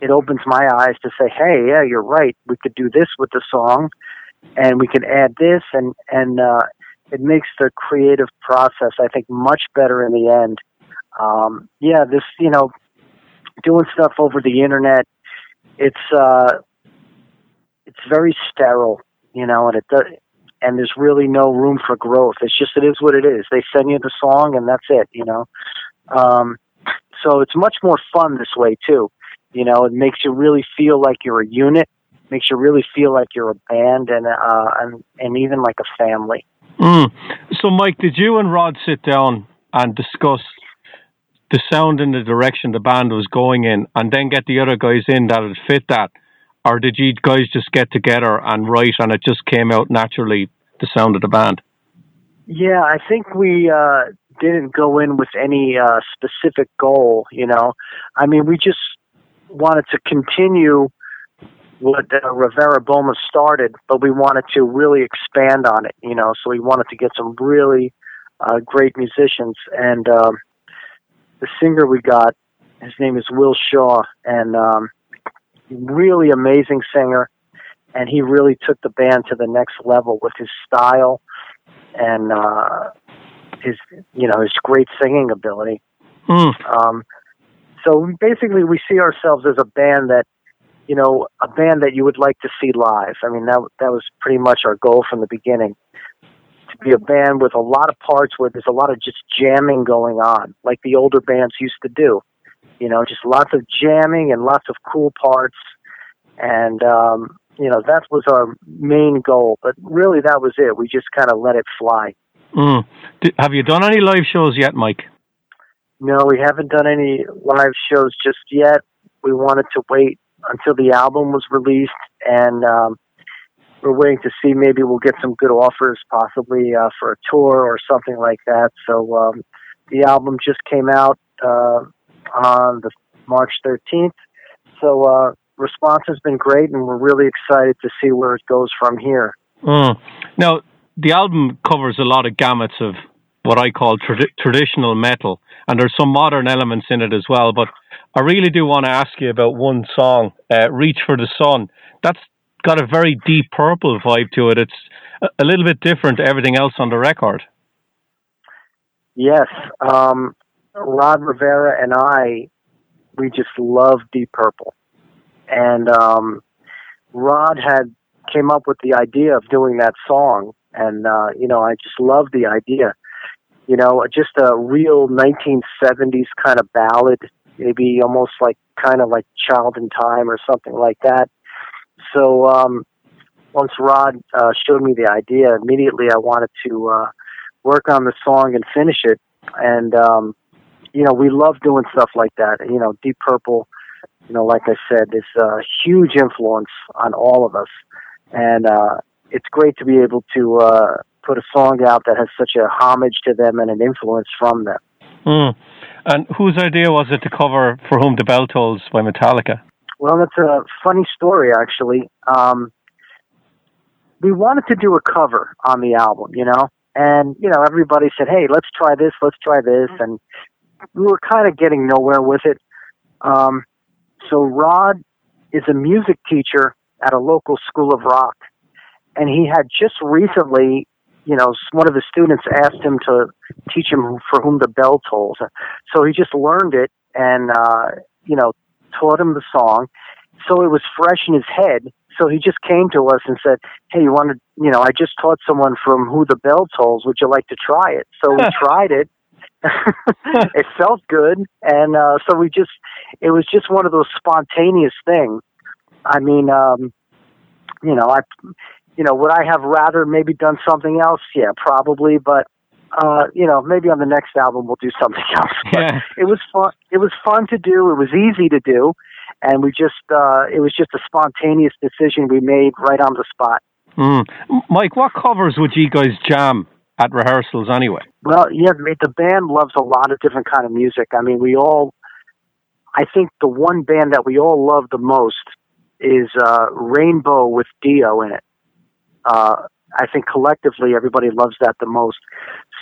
it opens my eyes to say hey yeah you're right. We could do this with the song and we can add this and and uh, it makes the creative process I think much better in the end. Um, yeah, this you know doing stuff over the internet, it's uh, it's very sterile, you know, and it does, and there's really no room for growth. It's just it is what it is. They send you the song and that's it, you know. Um, so it's much more fun this way too. You know, it makes you really feel like you're a unit makes you really feel like you're a band and uh, and, and even like a family. Mm. So, Mike, did you and Rod sit down and discuss the sound and the direction the band was going in, and then get the other guys in that would fit that, or did you guys just get together and write, and it just came out naturally the sound of the band? Yeah, I think we uh, didn't go in with any uh, specific goal. You know, I mean, we just wanted to continue what uh, Rivera Bomma started, but we wanted to really expand on it, you know. So we wanted to get some really uh, great musicians, and um, the singer we got, his name is Will Shaw, and um, really amazing singer, and he really took the band to the next level with his style and uh, his, you know, his great singing ability. Mm. Um, so basically, we see ourselves as a band that you know, a band that you would like to see live. I mean, that that was pretty much our goal from the beginning. To be a band with a lot of parts where there's a lot of just jamming going on, like the older bands used to do. You know, just lots of jamming and lots of cool parts, and um, you know that was our main goal. But really, that was it. We just kind of let it fly. Mm. Have you done any live shows yet, Mike? No, we haven't done any live shows just yet. We wanted to wait until the album was released, and um, we're waiting to see maybe we'll get some good offers, possibly uh, for a tour or something like that. So um, the album just came out uh, on the March 13th. So uh, response has been great, and we're really excited to see where it goes from here. Mm. Now, the album covers a lot of gamuts of what I call trad- traditional metal, and there's some modern elements in it as well. But I really do want to ask you about one song, uh, "Reach for the Sun." That's got a very deep purple vibe to it. It's a little bit different to everything else on the record. Yes, um, Rod Rivera and I, we just love Deep Purple, and um, Rod had came up with the idea of doing that song, and uh, you know I just love the idea. You know, just a real 1970s kind of ballad maybe almost like kind of like Child in Time or something like that. So um, once Rod uh, showed me the idea, immediately I wanted to uh, work on the song and finish it. And um, you know, we love doing stuff like that. You know, Deep Purple. You know, like I said, is a huge influence on all of us, and uh, it's great to be able to uh, put a song out that has such a homage to them and an influence from them. Mm. And whose idea was it to cover For Whom the Bell Tolls by Metallica? Well, that's a funny story, actually. Um, we wanted to do a cover on the album, you know, and, you know, everybody said, hey, let's try this, let's try this. And we were kind of getting nowhere with it. Um, so Rod is a music teacher at a local school of rock. And he had just recently you know, one of the students asked him to teach him for whom the bell tolls. So he just learned it and, uh, you know, taught him the song. So it was fresh in his head. So he just came to us and said, "Hey, you want to? You know, I just taught someone from Who the Bell Tolls. Would you like to try it?" So we tried it. it felt good, and uh, so we just. It was just one of those spontaneous things. I mean, um, you know, I, you know, would I have rather maybe done something else? Yeah, probably, but uh, you know, maybe on the next album we'll do something else. But Yeah. it was fun. It was fun to do. It was easy to do, and we just uh, it was just a spontaneous decision we made right on the spot. Mm. Mike, what covers would you guys jam at rehearsals anyway? Well, yeah, the band loves a lot of different kind of music. I mean, we all. I think the one band that we all love the most is uh, Rainbow with Dio in it. Uh, I think collectively everybody loves that the most.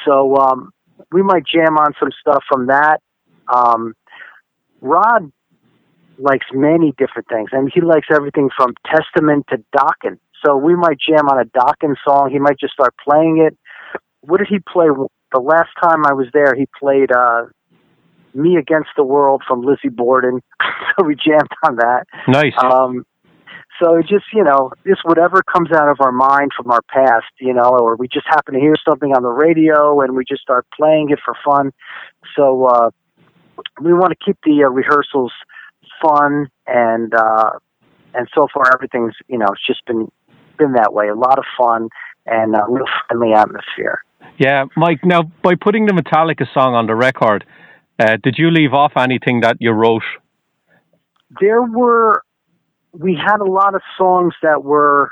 So um, we might jam on some stuff from that. Um, Rod likes many different things, and he likes everything from Testament to Dokken. So we might jam on a Dokken song. He might just start playing it. What did he play? The last time I was there, he played uh, "Me Against the World" from Lizzie Borden. so we jammed on that. Nice. Um, so it just you know, just whatever comes out of our mind from our past, you know, or we just happen to hear something on the radio and we just start playing it for fun. So uh, we want to keep the uh, rehearsals fun and uh, and so far everything's you know it's just been been that way. A lot of fun and a real friendly atmosphere. Yeah, Mike. Now, by putting the Metallica song on the record, uh, did you leave off anything that you wrote? there were we had a lot of songs that were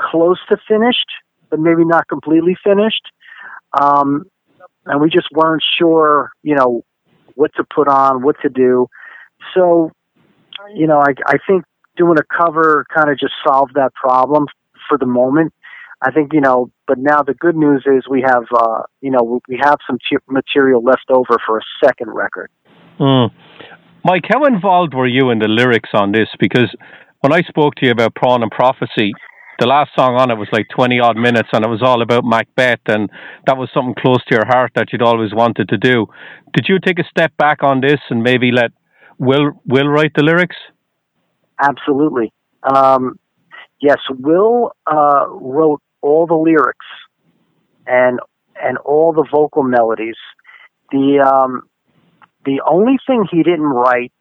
close to finished, but maybe not completely finished. Um, and we just weren't sure, you know, what to put on, what to do. So, you know, I, I think doing a cover kind of just solved that problem for the moment. I think, you know, but now the good news is we have, uh, you know, we have some material left over for a second record. Mm. Mike, how involved were you in the lyrics on this? Because when I spoke to you about Pawn and Prophecy, the last song on it was like 20 odd minutes and it was all about Macbeth and that was something close to your heart that you'd always wanted to do. Did you take a step back on this and maybe let Will Will write the lyrics? Absolutely. Um, yes, Will uh, wrote all the lyrics and and all the vocal melodies. The um, the only thing he didn't write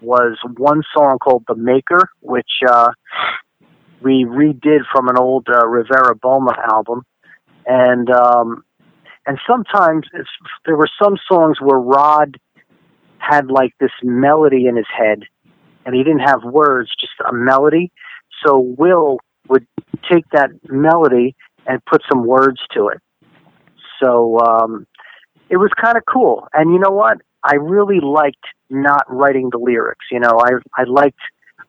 was one song called "The Maker," which uh, we redid from an old uh, Rivera Bomma album, and um, and sometimes there were some songs where Rod had like this melody in his head, and he didn't have words, just a melody. So Will would take that melody and put some words to it. So um, it was kind of cool. And you know what? I really liked not writing the lyrics. You know, I I liked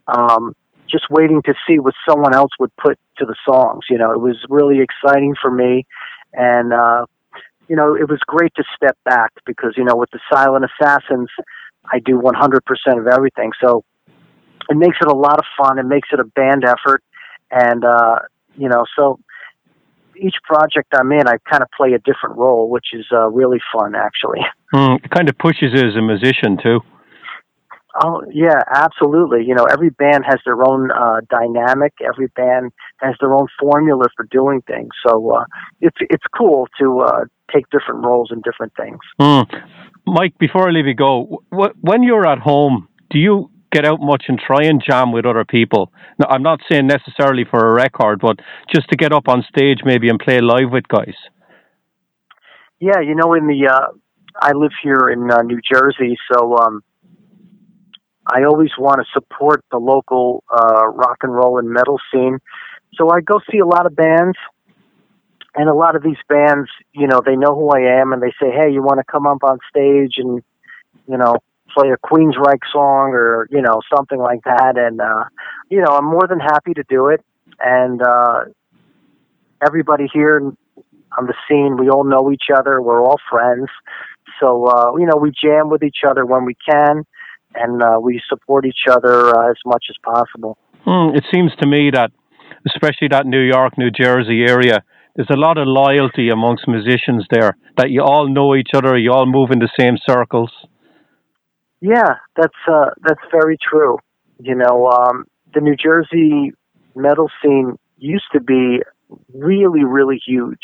um, just waiting to see what someone else would put to the songs. You know, it was really exciting for me, and uh, you know, it was great to step back because you know, with the Silent Assassins, I do 100% of everything. So it makes it a lot of fun. It makes it a band effort, and uh, you know, so each project I'm in, I kind of play a different role, which is uh, really fun, actually. Mm, it kind of pushes you as a musician too. Oh yeah, absolutely. You know, every band has their own uh, dynamic. Every band has their own formula for doing things. So uh, it's it's cool to uh, take different roles in different things. Mm. Mike, before I leave you go, wh- when you're at home, do you get out much and try and jam with other people? Now, I'm not saying necessarily for a record, but just to get up on stage maybe and play live with guys. Yeah, you know, in the uh, I live here in uh, New Jersey, so um, I always want to support the local uh, rock and roll and metal scene. So I go see a lot of bands, and a lot of these bands, you know, they know who I am, and they say, "Hey, you want to come up on stage and, you know, play a Queensryche song or you know something like that?" And uh, you know, I'm more than happy to do it. And uh, everybody here on the scene, we all know each other. We're all friends. So uh, you know, we jam with each other when we can, and uh, we support each other uh, as much as possible. Mm, it seems to me that, especially that New York, New Jersey area, there's a lot of loyalty amongst musicians there. That you all know each other, you all move in the same circles. Yeah, that's uh, that's very true. You know, um, the New Jersey metal scene used to be really, really huge.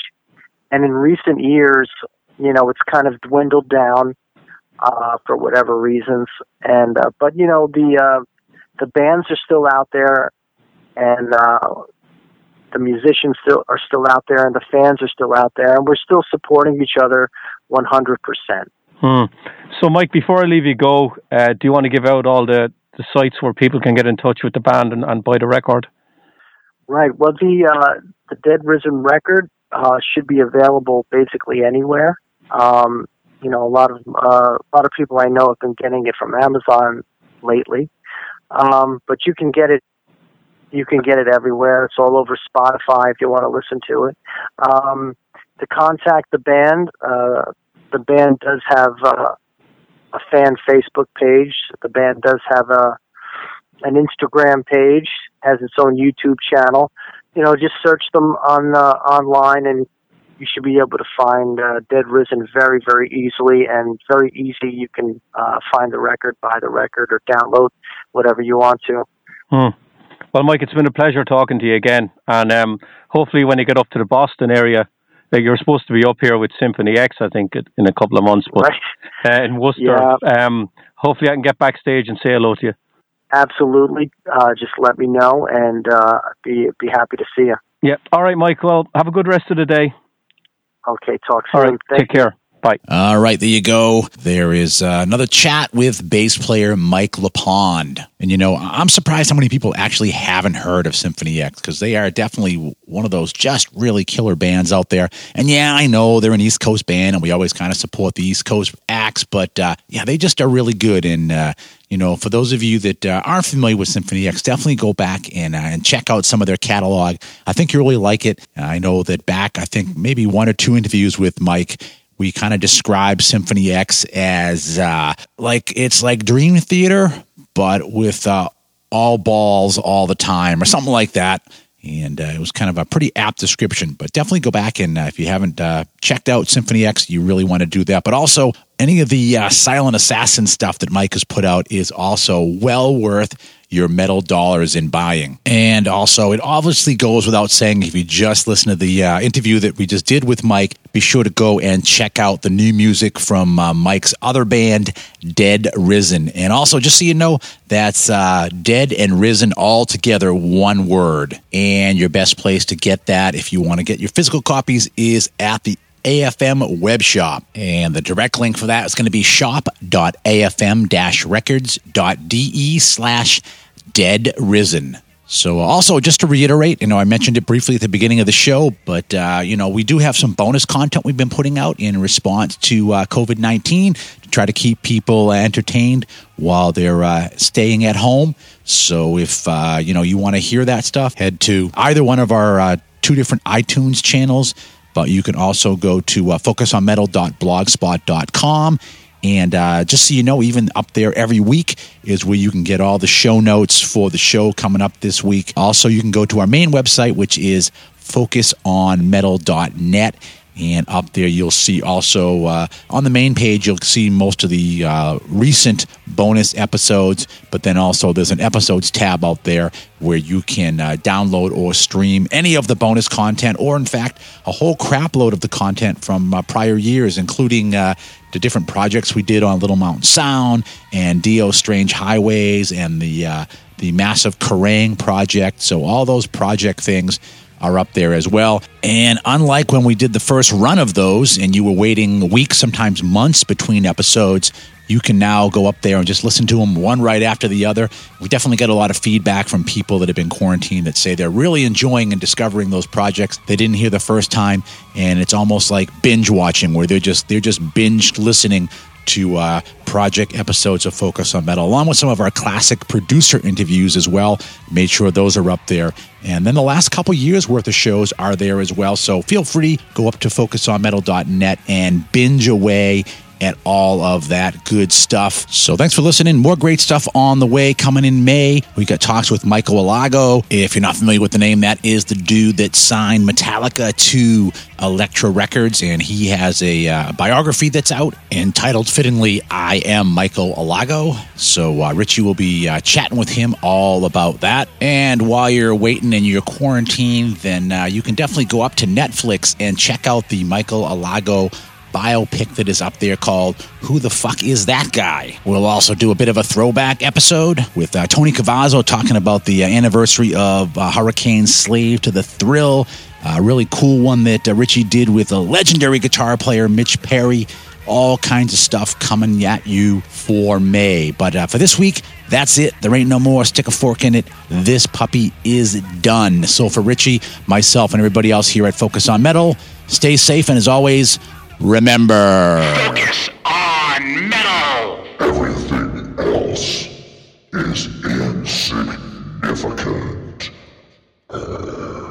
And in recent years, you know, it's kind of dwindled down uh, for whatever reasons. And uh, but you know, the uh, the bands are still out there, and uh, the musicians still are still out there, and the fans are still out there, and we're still supporting each other 100%. Hmm. So, Mike, before I leave you go, uh, do you want to give out all the, the sites where people can get in touch with the band and, and buy the record? Right. Well, the uh, the Dead Risen record uh, should be available basically anywhere. Um, you know, a lot of uh, a lot of people I know have been getting it from Amazon lately, um, but you can get it. You can get it everywhere. It's all over Spotify if you want to listen to it. Um, to contact the band, uh, the band does have uh, a fan Facebook page. The band does have a an Instagram page, has its own YouTube channel. You know, just search them on uh, online, and you should be able to find uh, Dead Risen very, very easily, and very easy. You can uh, find the record, buy the record, or download whatever you want to. Hmm. Well, Mike, it's been a pleasure talking to you again, and um, hopefully, when you get up to the Boston area, you're supposed to be up here with Symphony X, I think, in a couple of months, but right. uh, in Worcester. Yeah. Um, hopefully, I can get backstage and say hello to you. Absolutely. Uh, just let me know, and uh, be be happy to see you. Yeah. All right, Mike. Well, have a good rest of the day. Okay. Talk soon. All right. Thank take you. care. Bye. All right, there you go. There is uh, another chat with bass player Mike LePond. And you know, I'm surprised how many people actually haven't heard of Symphony X because they are definitely one of those just really killer bands out there. And yeah, I know they're an East Coast band and we always kind of support the East Coast acts, but uh, yeah, they just are really good. And, uh, you know, for those of you that uh, aren't familiar with Symphony X, definitely go back and, uh, and check out some of their catalog. I think you really like it. I know that back, I think maybe one or two interviews with Mike, we kind of describe Symphony X as uh, like it's like Dream Theater, but with uh, all balls all the time, or something like that. And uh, it was kind of a pretty apt description, but definitely go back and uh, if you haven't uh, checked out Symphony X, you really want to do that. But also, any of the uh, Silent Assassin stuff that Mike has put out is also well worth your metal dollars in buying. And also, it obviously goes without saying if you just listen to the uh, interview that we just did with Mike, be sure to go and check out the new music from uh, Mike's other band, Dead Risen. And also, just so you know, that's uh, Dead and Risen all together, one word. And your best place to get that, if you want to get your physical copies, is at the AFM web shop. And the direct link for that is going to be shop.afm-records.de slash dead risen. So, also, just to reiterate, you know, I mentioned it briefly at the beginning of the show, but, uh, you know, we do have some bonus content we've been putting out in response to uh, COVID 19 to try to keep people entertained while they're uh, staying at home. So, if, uh, you know, you want to hear that stuff, head to either one of our uh, two different iTunes channels, but you can also go to uh, focusonmetal.blogspot.com and uh, just so you know, even up there every week is where you can get all the show notes for the show coming up this week. Also, you can go to our main website, which is focusonmetal.net. And up there, you'll see also uh, on the main page, you'll see most of the uh, recent bonus episodes. But then also, there's an episodes tab out there where you can uh, download or stream any of the bonus content, or in fact, a whole crapload of the content from uh, prior years, including the different projects we did on Little Mountain Sound and Dio Strange Highways and the uh, the massive Kerrang project. So all those project things are up there as well. And unlike when we did the first run of those and you were waiting weeks, sometimes months between episodes, you can now go up there and just listen to them one right after the other. We definitely get a lot of feedback from people that have been quarantined that say they're really enjoying and discovering those projects they didn't hear the first time, and it's almost like binge watching where they're just they're just binge listening to uh, project episodes of Focus on Metal, along with some of our classic producer interviews as well. Made sure those are up there. And then the last couple years worth of shows are there as well. So feel free, go up to focusonmetal.net and binge away at all of that good stuff. So thanks for listening. More great stuff on the way coming in May. We got talks with Michael Alago. If you're not familiar with the name, that is the dude that signed Metallica to Elektra Records, and he has a uh, biography that's out entitled fittingly "I Am Michael Alago." So uh, Richie will be uh, chatting with him all about that. And while you're waiting in your quarantine, then uh, you can definitely go up to Netflix and check out the Michael Alago biopic that is up there called Who the Fuck Is That Guy? We'll also do a bit of a throwback episode with uh, Tony Cavazo talking about the uh, anniversary of uh, Hurricane Slave to the Thrill. A really cool one that uh, Richie did with a legendary guitar player, Mitch Perry. All kinds of stuff coming at you for May. But uh, for this week, that's it. There ain't no more. Stick a fork in it. This puppy is done. So for Richie, myself, and everybody else here at Focus on Metal, stay safe. And as always, Remember. Focus on metal. Everything else is insignificant. You're